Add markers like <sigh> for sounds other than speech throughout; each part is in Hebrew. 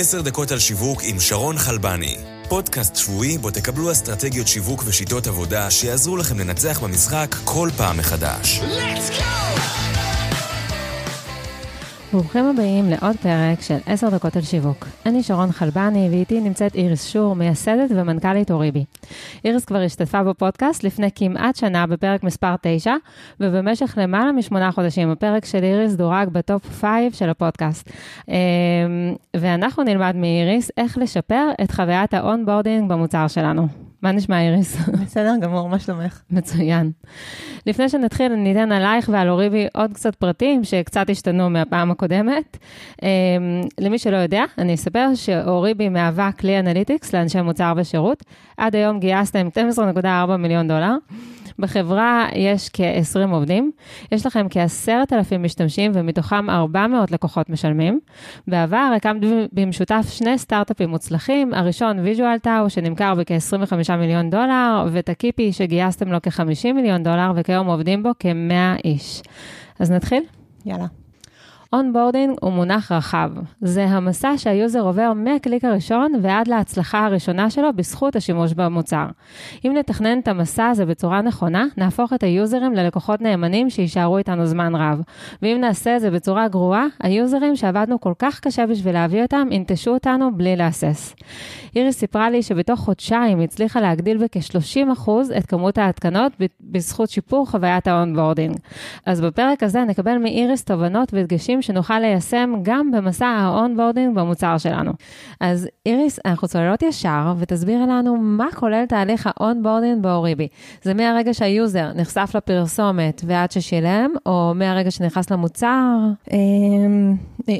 עשר דקות על שיווק עם שרון חלבני. פודקאסט שבועי בו תקבלו אסטרטגיות שיווק ושיטות עבודה שיעזרו לכם לנצח במשחק כל פעם מחדש. Let's go! ברוכים הבאים לעוד פרק של 10 דקות על שיווק. אני שרון חלבני ואיתי נמצאת איריס שור, מייסדת ומנכ"לית אוריבי. איריס כבר השתתפה בפודקאסט לפני כמעט שנה בפרק מספר 9, ובמשך למעלה משמונה חודשים הפרק של איריס דורג בטופ 5 של הפודקאסט. אמ, ואנחנו נלמד מאיריס איך לשפר את חוויית האונבורדינג במוצר שלנו. מה נשמע, איריס? בסדר גמור, מה שלומך? מצוין. לפני שנתחיל, ניתן עלייך ועל אוריבי עוד קצת פרטים שקצת השתנו מהפעם הקודמת. אמ, למי שלא יודע, אני אספר שאוריבי מהווה כלי analytics לאנשי מוצר ושירות. עד היום גייסתם 12.4 מיליון דולר. בחברה יש כ-20 עובדים, יש לכם כ-10,000 משתמשים ומתוכם 400 לקוחות משלמים. בעבר הקמת במשותף שני סטארט-אפים מוצלחים, הראשון Visual Tao שנמכר בכ-25 מיליון דולר, ותקיפי שגייסתם לו כ-50 מיליון דולר וכיום עובדים בו כ-100 איש. אז נתחיל? יאללה. אונבורדינג הוא מונח רחב. זה המסע שהיוזר עובר מהקליק הראשון ועד להצלחה הראשונה שלו בזכות השימוש במוצר. אם נתכנן את המסע הזה בצורה נכונה, נהפוך את היוזרים ללקוחות נאמנים שיישארו איתנו זמן רב. ואם נעשה את זה בצורה גרועה, היוזרים שעבדנו כל כך קשה בשביל להביא אותם, ינטשו אותנו בלי להסס. איריס סיפרה לי שבתוך חודשיים הצליחה להגדיל בכ-30% את כמות ההתקנות בזכות שיפור חוויית האונבורדינג. אז בפרק הזה נקבל מאיריס תובנות ודגשים כלים שנוכל ליישם גם במסע האונבורדינג במוצר שלנו. אז איריס, אנחנו צוללות ישר, ותסבירי לנו מה כולל תהליך האונבורדינג באוריבי. זה מהרגע שהיוזר נחשף לפרסומת ועד ששילם, או מהרגע שנכנס למוצר? אמ,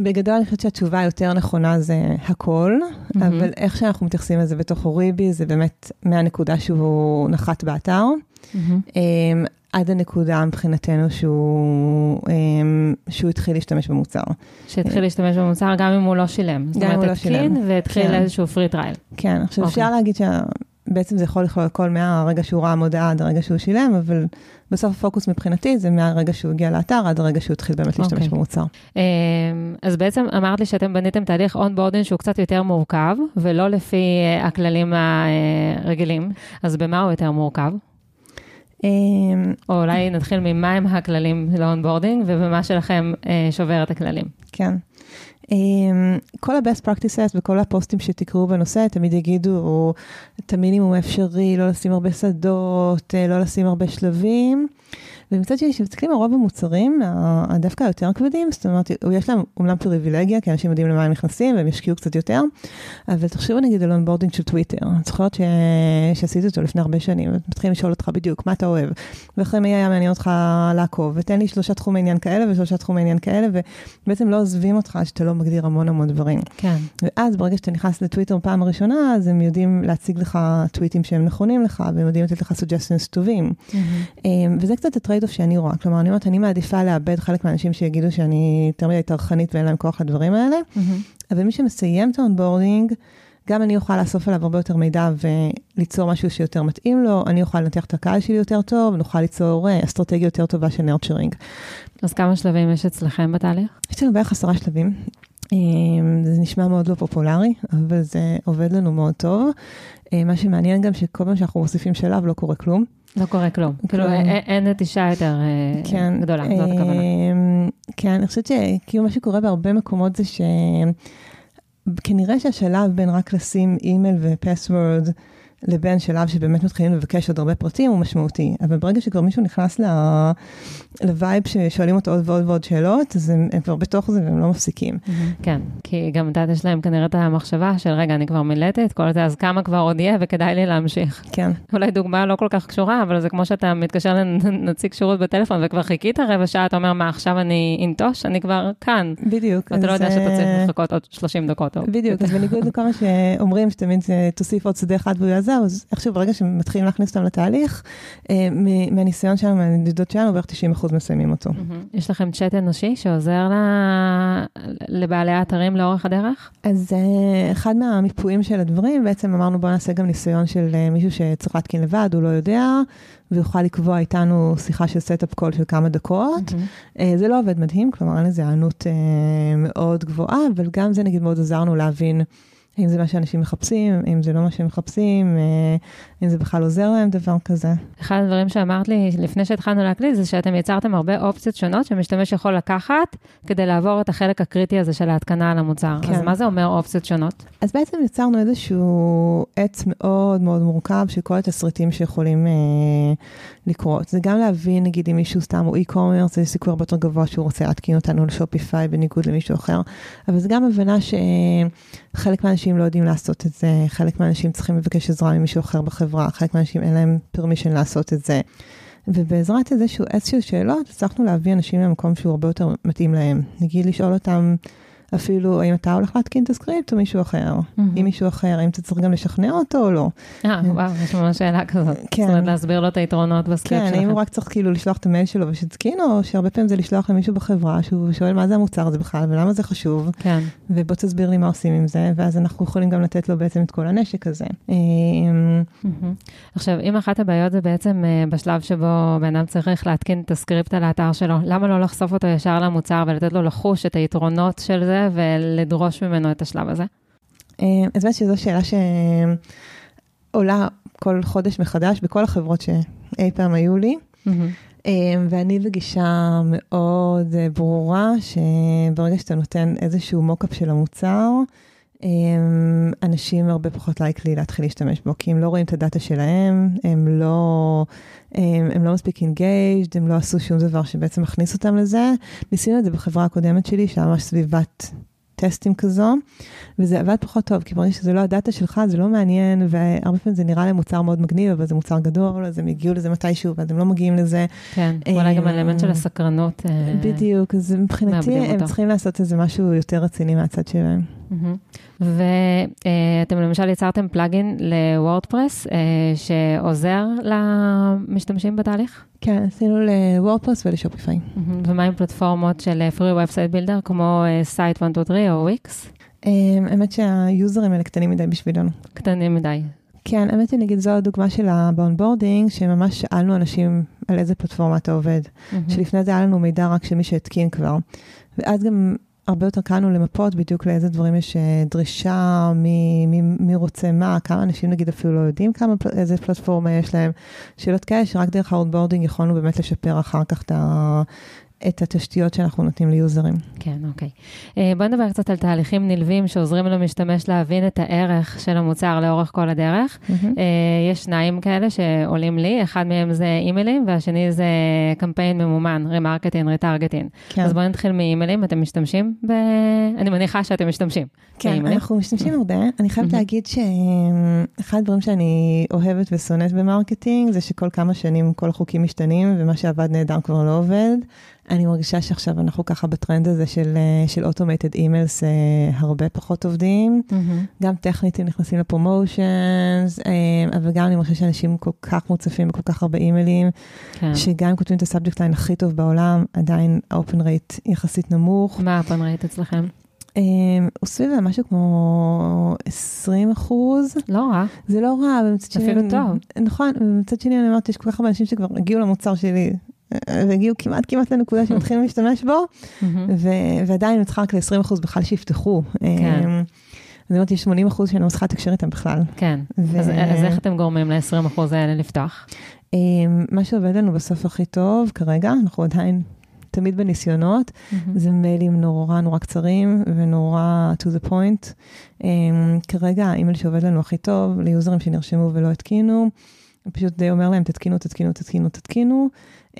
בגדול אני חושבת שהתשובה היותר נכונה זה הכל. אבל איך שאנחנו מתייחסים לזה בתוך אוריבי, זה באמת מהנקודה שהוא נחת באתר. Mm-hmm. עד הנקודה מבחינתנו שהוא, אמ, שהוא התחיל להשתמש במוצר. שהתחיל להשתמש במוצר גם אם הוא לא שילם. גם אם הוא לא שילם. זאת אומרת, התקין והתחיל כן. איזשהו free trial. כן, עכשיו okay. אפשר אוקיי. להגיד שבעצם זה יכול לכלול הכל מהרגע שהוא ראה מודעה עד הרגע שהוא שילם, אבל בסוף הפוקוס מבחינתי זה מהרגע שהוא הגיע לאתר עד הרגע שהוא התחיל באמת להשתמש okay. אוקיי. במוצר. אמ, אז בעצם אמרת לי שאתם בניתם תהליך אונבורדינג שהוא קצת יותר מורכב, ולא לפי אה, הכללים הרגילים, אז במה הוא יותר מורכב? אמ, או אולי נתחיל ממה הם הכללים לאונבורדינג, ובמה שלכם אה, שובר את הכללים. כן. אמ, כל ה-best practices וכל הפוסטים שתקראו בנושא תמיד יגידו את המינימום האפשרי, לא לשים הרבה שדות, אה, לא לשים הרבה שלבים. ומצד שני, כשמסתכלים על רוב המוצרים, דווקא היותר כבדים, זאת אומרת, יש להם אומנם פריבילגיה, כי אנשים יודעים למה הם נכנסים והם ישקיעו קצת יותר, אבל תחשבו נגיד על אונבורדינג של טוויטר. את זוכרת ש... שעשיתי אותו לפני הרבה שנים, מתחילים לשאול אותך בדיוק מה אתה אוהב, ואחרי מי היה מעניין אותך לעקוב, ותן לי שלושה תחומי עניין כאלה ושלושה תחומי עניין כאלה, ובעצם לא עוזבים אותך שאתה לא מגדיר המון המון דברים. כן. ואז ברגע שאתה נכנס לטוויטר פעם ראשונה, אז הם יודעים להציג לך טוויטים שהם נכונים לך, והם יודעים לתת לך suggestions טובים. Mm-hmm. וזה קצת ה trade trade-off שאני רואה. כלומר, אני אומרת, אני מעדיפה לאבד חלק מהאנשים שיגידו שאני יותר מדי טרחנית ואין להם כוח לדברים האלה, mm-hmm. אבל מי שמסיים את האונבורדינג, גם אני אוכל לאסוף עליו הרבה יותר מידע וליצור משהו שיותר מתאים לו, אני אוכל לנתח את הקהל שלי יותר טוב, ונוכל ליצור אה, אסטרטגיה יותר טובה של נרצ'רינג. אז כמה שלבים יש אצלכם בתהליך? יש לנו בערך עשרה שלבים. אה, זה נשמע מאוד לא פופולרי, אבל זה עובד לנו מאוד טוב. אה, מה שמעניין גם שכל פעם שאנחנו מוסיפים שלב לא קורה כלום. לא קורה כלום. כאילו אין נטישה יותר אה, כן, גדולה, זאת הכוונה. אמ, כן, אני חושבת שכאילו מה שקורה בהרבה מקומות זה שכנראה שהשלב בין רק לשים אימייל ו password, לבין שלב שבאמת מתחילים לבקש עוד הרבה פרטים הוא משמעותי. אבל ברגע שכבר מישהו נכנס ל vibe ששואלים אותו עוד ועוד ועוד שאלות, אז הם, הם כבר בתוך זה והם לא מפסיקים. Mm-hmm. כן, כי גם את יודעת, יש להם כנראה את המחשבה של רגע, אני כבר מילאתי את כל זה, אז כמה כבר עוד יהיה וכדאי לי להמשיך. כן. אולי דוגמה לא כל כך קשורה, אבל זה כמו שאתה מתקשר לנציג שירות בטלפון וכבר חיכית רבע שעה, אתה אומר, מה עכשיו אני אנטוש? אני כבר כאן. בדיוק. ואתה לא יודע שאתה צריך אה, לחכות עוד 30 דקות. בדיוק, אז בניגוד לכמה שאומרים שתמיד תוסיף עוד שדה אחד והוא זהו, אז איכשהו ברגע שמתחילים להכניס אותם לתהליך, אה, מהניסיון שלנו, מהנדידות שלנו, בערך 90% מסיימים אותו. יש לכם צ'אט אנושי שעוזר לבעלי האתרים לאורך הדרך? אז אה, אחד מהמיפויים של הדברים, בעצם אמרנו בוא נעשה גם ניסיון של אה, מישהו שצריך להתקין לבד, הוא לא יודע, ויוכל לקבוע איתנו שיחה של setup call של כמה דקות. Mm-hmm. זה לא עובד מדהים, כלומר אין לזה היענות אה, מאוד גבוהה, אבל גם זה נגיד מאוד עזרנו להבין. אם זה מה שאנשים מחפשים, אם זה לא מה שהם מחפשים, אה, אם זה בכלל עוזר להם דבר כזה. אחד הדברים שאמרת לי לפני שהתחלנו להקליט, זה שאתם יצרתם הרבה אופציות שונות שמשתמש יכול לקחת כדי לעבור את החלק הקריטי הזה של ההתקנה על המוצר. כן. אז מה זה אומר אופציות שונות? אז בעצם יצרנו איזשהו עץ מאוד מאוד מורכב של כל התסריטים שיכולים אה, לקרות. זה גם להבין, נגיד, אם מישהו סתם הוא e-commerce, זה סיכוי הרבה יותר גבוה שהוא רוצה להתקין אותנו לשופיפיי בניגוד למישהו אחר. אבל זה גם הבנה שחלק מהאנשים לא יודעים לעשות את זה, חלק מהאנשים צריכים לבקש עזרה ממישהו אחר בחברה, חלק מהאנשים אין להם permission לעשות את זה. ובעזרת איזשהו של שאלות, הצלחנו להביא אנשים למקום שהוא הרבה יותר מתאים להם. נגיד לשאול אותם, אפילו האם אתה הולך להתקין את הסקריפט או מישהו אחר. Mm-hmm. אם מישהו אחר, האם אתה צריך גם לשכנע אותו או לא. אה, וואו, יש ממש שאלה כזאת. כן. זאת אומרת, להסביר לו את היתרונות בסקריפט שלכם. כן, האם הוא רק צריך כאילו לשלוח את המייל שלו ושתתקין, או שהרבה פעמים זה לשלוח למישהו בחברה, שהוא שואל מה זה המוצר הזה בכלל ולמה זה חשוב. כן. ובוא תסביר לי מה עושים עם זה, ואז אנחנו יכולים גם לתת לו בעצם את כל הנשק הזה. Mm-hmm. עכשיו, אם אחת הבעיות זה בעצם אה, בשלב שבו בן אדם צריך להתקין את הסקריפט על האתר שלו, למה לא לחשוף אותו ישר למוצר ולתת לו לחוש את היתרונות של זה ולדרוש ממנו את השלב הזה? אה, אז באמת שזו שאלה שעולה כל חודש מחדש בכל החברות שאי פעם היו לי. אה, ואני בגישה מאוד אה, ברורה, שברגע שאתה נותן איזשהו מוקאפ של המוצר, אנשים הרבה פחות likely להתחיל להשתמש בו, כי הם לא רואים את ה data שלהם, הם לא, הם, הם לא מספיק engaged, הם לא עשו שום דבר שבעצם מכניס אותם לזה. ניסינו את זה בחברה הקודמת שלי, שהיה ממש סביבת טסטים כזו, וזה עבד פחות טוב, כי ברגע שזה לא ה data שלך, זה לא מעניין, והרבה פעמים זה נראה להם מוצר מאוד מגניב, אבל זה מוצר גדול, אז הם הגיעו לזה מתישהו, ואז הם לא מגיעים לזה. כן, אולי גם האלמנט של הסקרנות. אה, בדיוק, אז מבחינתי הם צריכים לעשות איזה משהו יותר רציני מהצד שלהם. ואתם למשל יצרתם plugin ל WordPress שעוזר למשתמשים בתהליך? כן, עשינו ל WordPress ול Shopify. ומה עם פלטפורמות של Free Website Builder כמו Site 123 או Wix? האמת שהיוזרים האלה קטנים מדי בשבילנו. קטנים מדי. כן, האמת היא, נגיד, זו הדוגמה של האונבורדינג, שממש שאלנו אנשים על איזה פלטפורמה אתה עובד. Mm-hmm. שלפני זה היה לנו מידע רק של מי שהתקין כבר. ואז גם הרבה יותר קל לנו למפות בדיוק לאיזה דברים יש אה, דרישה, מי, מי, מי רוצה מה, כמה אנשים נגיד אפילו לא יודעים כמה, איזה פלטפורמה יש להם. שאלות כאלה שרק דרך ה onboarding יכולנו באמת לשפר אחר כך את ה... את התשתיות שאנחנו נותנים ליוזרים. כן, אוקיי. אה, בוא נדבר קצת על תהליכים נלווים שעוזרים למשתמש להבין את הערך של המוצר לאורך כל הדרך. Mm-hmm. יש שניים כאלה שעולים לי, אחד מהם זה אימיילים, והשני זה קמפיין ממומן, remarketing, retargeting. כן. אז בואו נתחיל מאימיילים, אתם משתמשים ב... אני מניחה שאתם משתמשים. כן, באימיילים. אנחנו משתמשים הרבה. אני חייבת mm-hmm. להגיד שאחד הדברים שאני אוהבת ושונאת ב marketing, זה שכל כמה שנים כל החוקים משתנים, ומה שעבד נהדר כבר לא עובד. אני מרגישה שעכשיו אנחנו ככה בטרנד הזה של, אה, של automated emails, אה, הרבה פחות עובדים. Mm-hmm. גם טכנית הם נכנסים ל promotions, אה, אבל גם אני מרגישה שאנשים כל כך מוצפים בכל כך הרבה אימיילים, כן. שגם אם כותבים את ה subject line הכי טוב בעולם, עדיין ה open rate יחסית נמוך. מה ה open rate אצלכם? הוא סביב משהו כמו 20 אחוז. לא רע. זה לא רע, ומצד שני... אפילו טוב. נכון, ומצד שני אני אומרת, יש כל כך הרבה אנשים שכבר הגיעו למוצר שלי, והגיעו כמעט כמעט לנקודה שמתחילים להשתמש בו, ועדיין אני צריכה רק ל-20% בכלל שיפתחו. כן. זאת אומרת, יש 80 אחוז שאני לא צריכה לתקשר איתם בכלל. כן, אז איך אתם גורמים ל-20 אחוז האלה לפתוח? מה שעובד לנו בסוף הכי טוב כרגע, אנחנו עדיין תמיד בניסיונות, זה מיילים נורא נורא קצרים ונורא to the point. כרגע האימייל שעובד לנו הכי טוב, ליוזרים שנרשמו ולא התקינו, פשוט די אומר להם, תתקינו, תתקינו, תתקינו, תתקינו,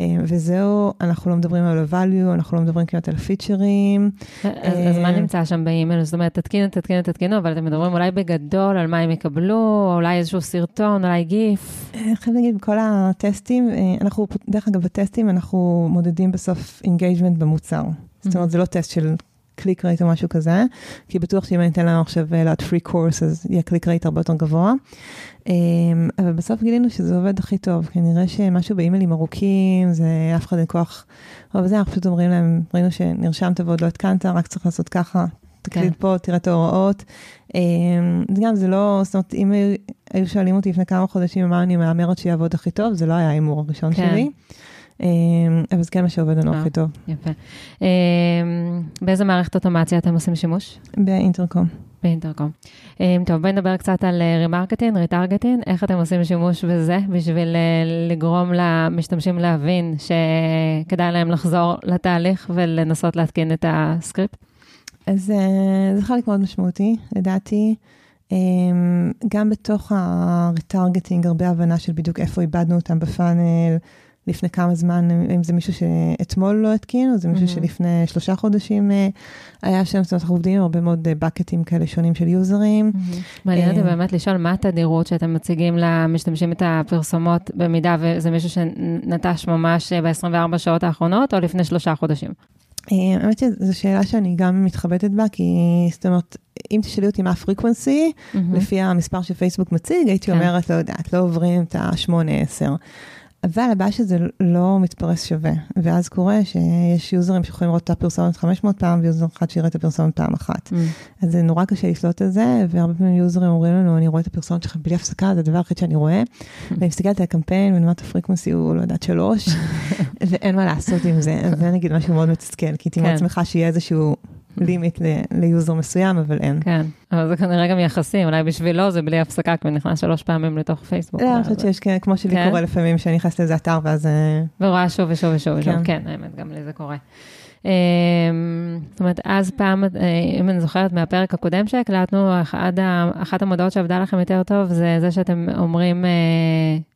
אה, וזהו, אנחנו לא מדברים על ה-value, אנחנו לא מדברים כמעט על הפיצ'רים. אז מה אה, נמצא שם באימייל? זאת אומרת, תתקינו, תתקינו, תתקינו, אבל אתם מדברים אולי בגדול על מה הם יקבלו, או אולי איזשהו סרטון, אולי גיף. אני חייבת להגיד, בכל הטסטים, אה, אנחנו, דרך אגב, בטסטים אנחנו מודדים בסוף engagement במוצר. זאת אומרת, זה לא טסט של click rate או משהו כזה, כי בטוח שאם אני אתן לנו עכשיו לעוד free course, אז יהיה click rate הרבה יותר גבוה. אבל בסוף גילינו שזה עובד הכי טוב, כנראה שמשהו באימיילים ארוכים, זה אף אחד אין כוח, אבל זה אנחנו פשוט אומרים להם, ראינו שנרשמת ועוד לא התקנת, רק צריך לעשות ככה, תקליק כן. פה, תראה את ההוראות. גם זה לא, זאת אומרת, אם היו שואלים אותי לפני כמה חודשים מה אני מהמרת שיעבוד הכי טוב, זה לא היה ההימור הראשון כן. שלי. אבל זה כן מה שעובד לנו הכי טוב. יפה. באיזה מערכת אוטומציה אתם עושים שימוש? ב Intercom. ב Intercom. טוב, בואי נדבר קצת על remarketing, retargeting, איך אתם עושים שימוש בזה בשביל לגרום למשתמשים להבין שכדאי להם לחזור לתהליך ולנסות להתקין את הסקריפט? אז זה חלק מאוד משמעותי, לדעתי. גם בתוך הריטרגטינג, הרבה הבנה של בדיוק איפה איבדנו אותם בפאנל, לפני כמה זמן, אם זה מישהו שאתמול לא התקין, או זה מישהו mm-hmm. שלפני שלושה חודשים אה, היה שם, זאת אומרת, אנחנו עובדים עם הרבה מאוד בקטים כאלה שונים של יוזרים. Mm-hmm. מעניין אותי באמת לשאול, מה התדירות שאתם מציגים למשתמשים את הפרסומות, במידה וזה מישהו שנטש ממש ב-24 שעות האחרונות, או לפני שלושה חודשים? אה, האמת שזו שאלה שאני גם מתחבטת בה, כי זאת אומרת, אם תשאלי אותי מה ה frequency, mm-hmm. לפי המספר שפייסבוק מציג, הייתי כן. אומרת, לא יודעת, לא עוברים את ה-8-10. אבל הבעיה שזה לא מתפרס שווה, ואז קורה שיש יוזרים שיכולים לראות את הפרסומת 500 פעם, ויוזר אחד שיראה את הפרסומת פעם אחת. Mm. אז זה נורא קשה לשלוט על זה, והרבה פעמים יוזרים אומרים לנו, אני רואה את הפרסומת שלכם בלי הפסקה, זה הדבר היחיד שאני רואה. Mm. ואני מסתכלת על הקמפיין, ואני אומרת, ה frequency הוא, לא יודעת, שלוש, <laughs> ואין מה לעשות עם זה. זה נגיד משהו מאוד מתסכל, כי מאוד כן. שמחה שיהיה איזשהו limit ליוזר מסוים, אבל אין. כן, אבל זה כנראה גם יחסי, אולי בשבילו זה בלי הפסקה, כי הוא נכנס שלוש פעמים לתוך פייסבוק. לא, אני חושבת שיש, כמו שלי כן? קורה לפעמים, שאני נכנסת לאיזה אתר ואז... אה, ורואה שוב ושוב ושוב ושוב, כן. כן, האמת, גם לי זה קורה. אמ, זאת אומרת, אז פעם, אה, אם אני זוכרת מהפרק הקודם שהקלטנו, אחת המודעות שעבדה לכם יותר טוב, זה זה שאתם אומרים, אה,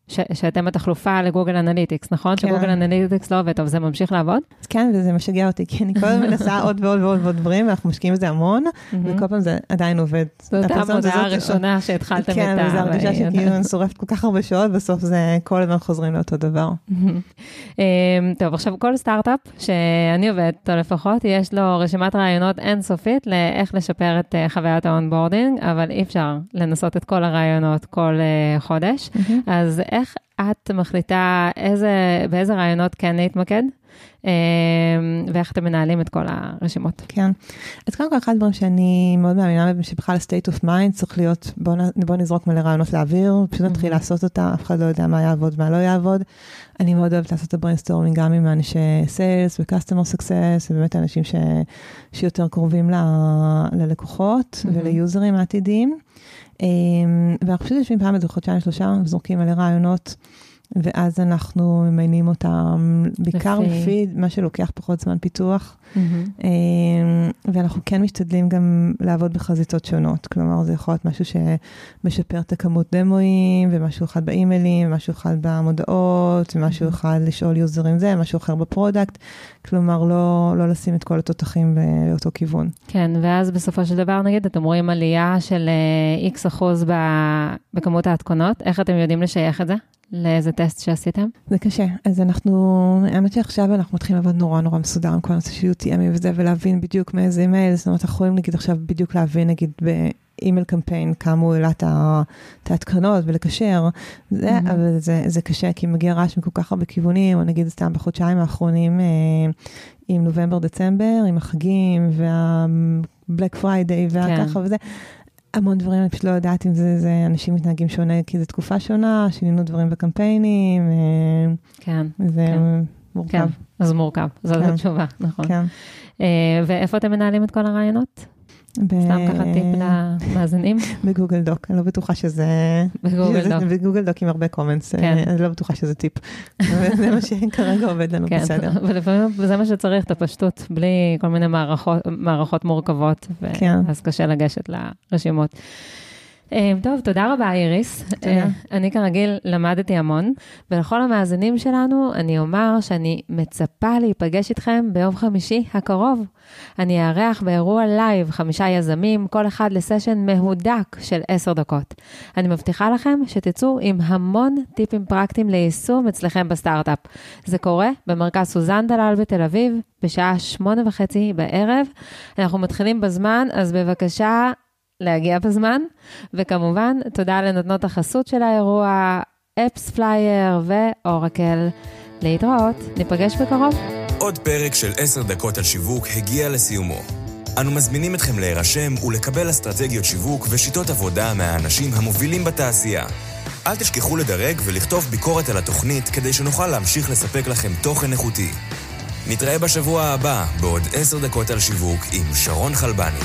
ש- שאתם החלופה ל Google Analytics, נכון? כן. ש Google Analytics לא עובד טוב, זה ממשיך לעבוד? כן, וזה משגע אותי, כי אני כל הזמן <laughs> מנסה עוד ועוד ועוד ועוד דברים, ואנחנו משקיעים בזה המון, וכל פעם זה עדיין עובד. זאת המודעה הראשונה שהתחלתם את ה... כן, וזו הרגשה שכאילו אני שורפת כל כך הרבה שעות, בסוף זה כל הזמן חוזרים לאותו דבר. <laughs> אמ, טוב, עכשיו כל סטארט-אפ שאני עובדת או לפחות, יש לו רשימת רעיונות אינסופית לאיך לשפר את אה, חוויית ה onboarding, אבל אי אפשר לנסות את כל הרעיונות כל אה, חודש. אז איך את מחליטה איזה, באיזה רעיונות כן להתמקד, ואיך אתם מנהלים את כל הרשימות. כן. אז קודם כל, אחד הדברים שאני מאוד מאמינה שבכלל state of mind צריך להיות, בוא, בוא נזרוק מלא רעיונות לאוויר, פשוט נתחיל. לעשות אותה, אף אחד לא יודע מה יעבוד, מה לא יעבוד. אני מאוד אוהבת לעשות את ה brainstorming גם עם אנשי sales ו customer success, ובאמת אנשים ש, שיותר קרובים ל, ללקוחות mm-hmm. וליוזרים העתידיים. אמ, ואנחנו פשוט יושבים פעם איזה חודשיים שלושה וזורקים מלא רעיונות, ואז אנחנו ממיינים אותם בעיקר לפי, לפי מה שלוקח פחות זמן פיתוח. Mm-hmm. ואנחנו כן משתדלים גם לעבוד בחזיתות שונות, כלומר זה יכול להיות משהו שמשפר את הכמות דמואים, ומשהו אחד באימיילים, ומשהו אחד במודעות, ומשהו mm-hmm. אחד לשאול יוזרים זה, משהו אחר ב product, כלומר לא, לא לשים את כל התותחים לאותו כיוון. כן, ואז בסופו של דבר נגיד אתם רואים עלייה של איקס אה, אחוז בכמות ההתקונות, איך אתם יודעים לשייך את זה? לאיזה טסט שעשיתם? זה קשה. אז אנחנו, האמת שעכשיו אנחנו מתחילים לעבוד נורא נורא מסודר עם כל הנושא של UTM וזה, ולהבין בדיוק מאיזה אימייל, זאת אומרת, אנחנו יכולים נגיד עכשיו בדיוק להבין, נגיד, באימייל קמפיין, כמה הוא העלה את ההתקנות ולקשר, זה, mm-hmm. אבל זה, זה קשה, כי מגיע רעש מכל כך הרבה כיוונים, או נגיד סתם בחודשיים האחרונים, אה, עם נובמבר-דצמבר, עם החגים, וה-Black Friday, והככה כן. וזה. המון דברים, אני פשוט לא יודעת אם זה, זה אנשים מתנהגים שונה, כי זו תקופה שונה, שינינו דברים בקמפיינים. אה, כן. זה כן. מורכב. כן, אז מורכב, זאת כן. התשובה, נכון. כן. אה, ואיפה אתם מנהלים את כל הרעיונות? ב... סתם ככה טיפ למאזינים. <laughs> בגוגל דוק, אני לא בטוחה שזה... בגוגל דוק. בגוגל דוק עם הרבה קומנטס, כן. אני לא בטוחה שזה טיפ. זה מה <laughs> שכרגע עובד לנו כן, בסדר. <laughs> ולפעמים זה מה שצריך, את הפשטות, בלי כל מיני מערכות, מערכות מורכבות, כן. ואז קשה לגשת לרשימות. אה, טוב, תודה רבה, איריס. תודה. אה, אני כרגיל למדתי המון, ולכל המאזינים שלנו אני אומר שאני מצפה להיפגש איתכם ביום חמישי הקרוב. אני אארח באירוע לייב חמישה יזמים, כל אחד לסשן מהודק של עשר דקות. אני מבטיחה לכם שתצאו עם המון טיפים פרקטיים ליישום אצלכם בסטארט-אפ. זה קורה במרכז סוזן דלל בתל אביב, בשעה שמונה וחצי בערב. אנחנו מתחילים בזמן, אז בבקשה להגיע בזמן. וכמובן, תודה לנותנות החסות של האירוע, AppsFlyer ו Oracle. להתראות, ניפגש בקרוב. עוד פרק של עשר דקות על שיווק הגיע לסיומו. אנו מזמינים אתכם להירשם ולקבל אסטרטגיות שיווק ושיטות עבודה מהאנשים המובילים בתעשייה. אל תשכחו לדרג ולכתוב ביקורת על התוכנית כדי שנוכל להמשיך לספק לכם תוכן איכותי. נתראה בשבוע הבא בעוד עשר דקות על שיווק עם שרון חלבני.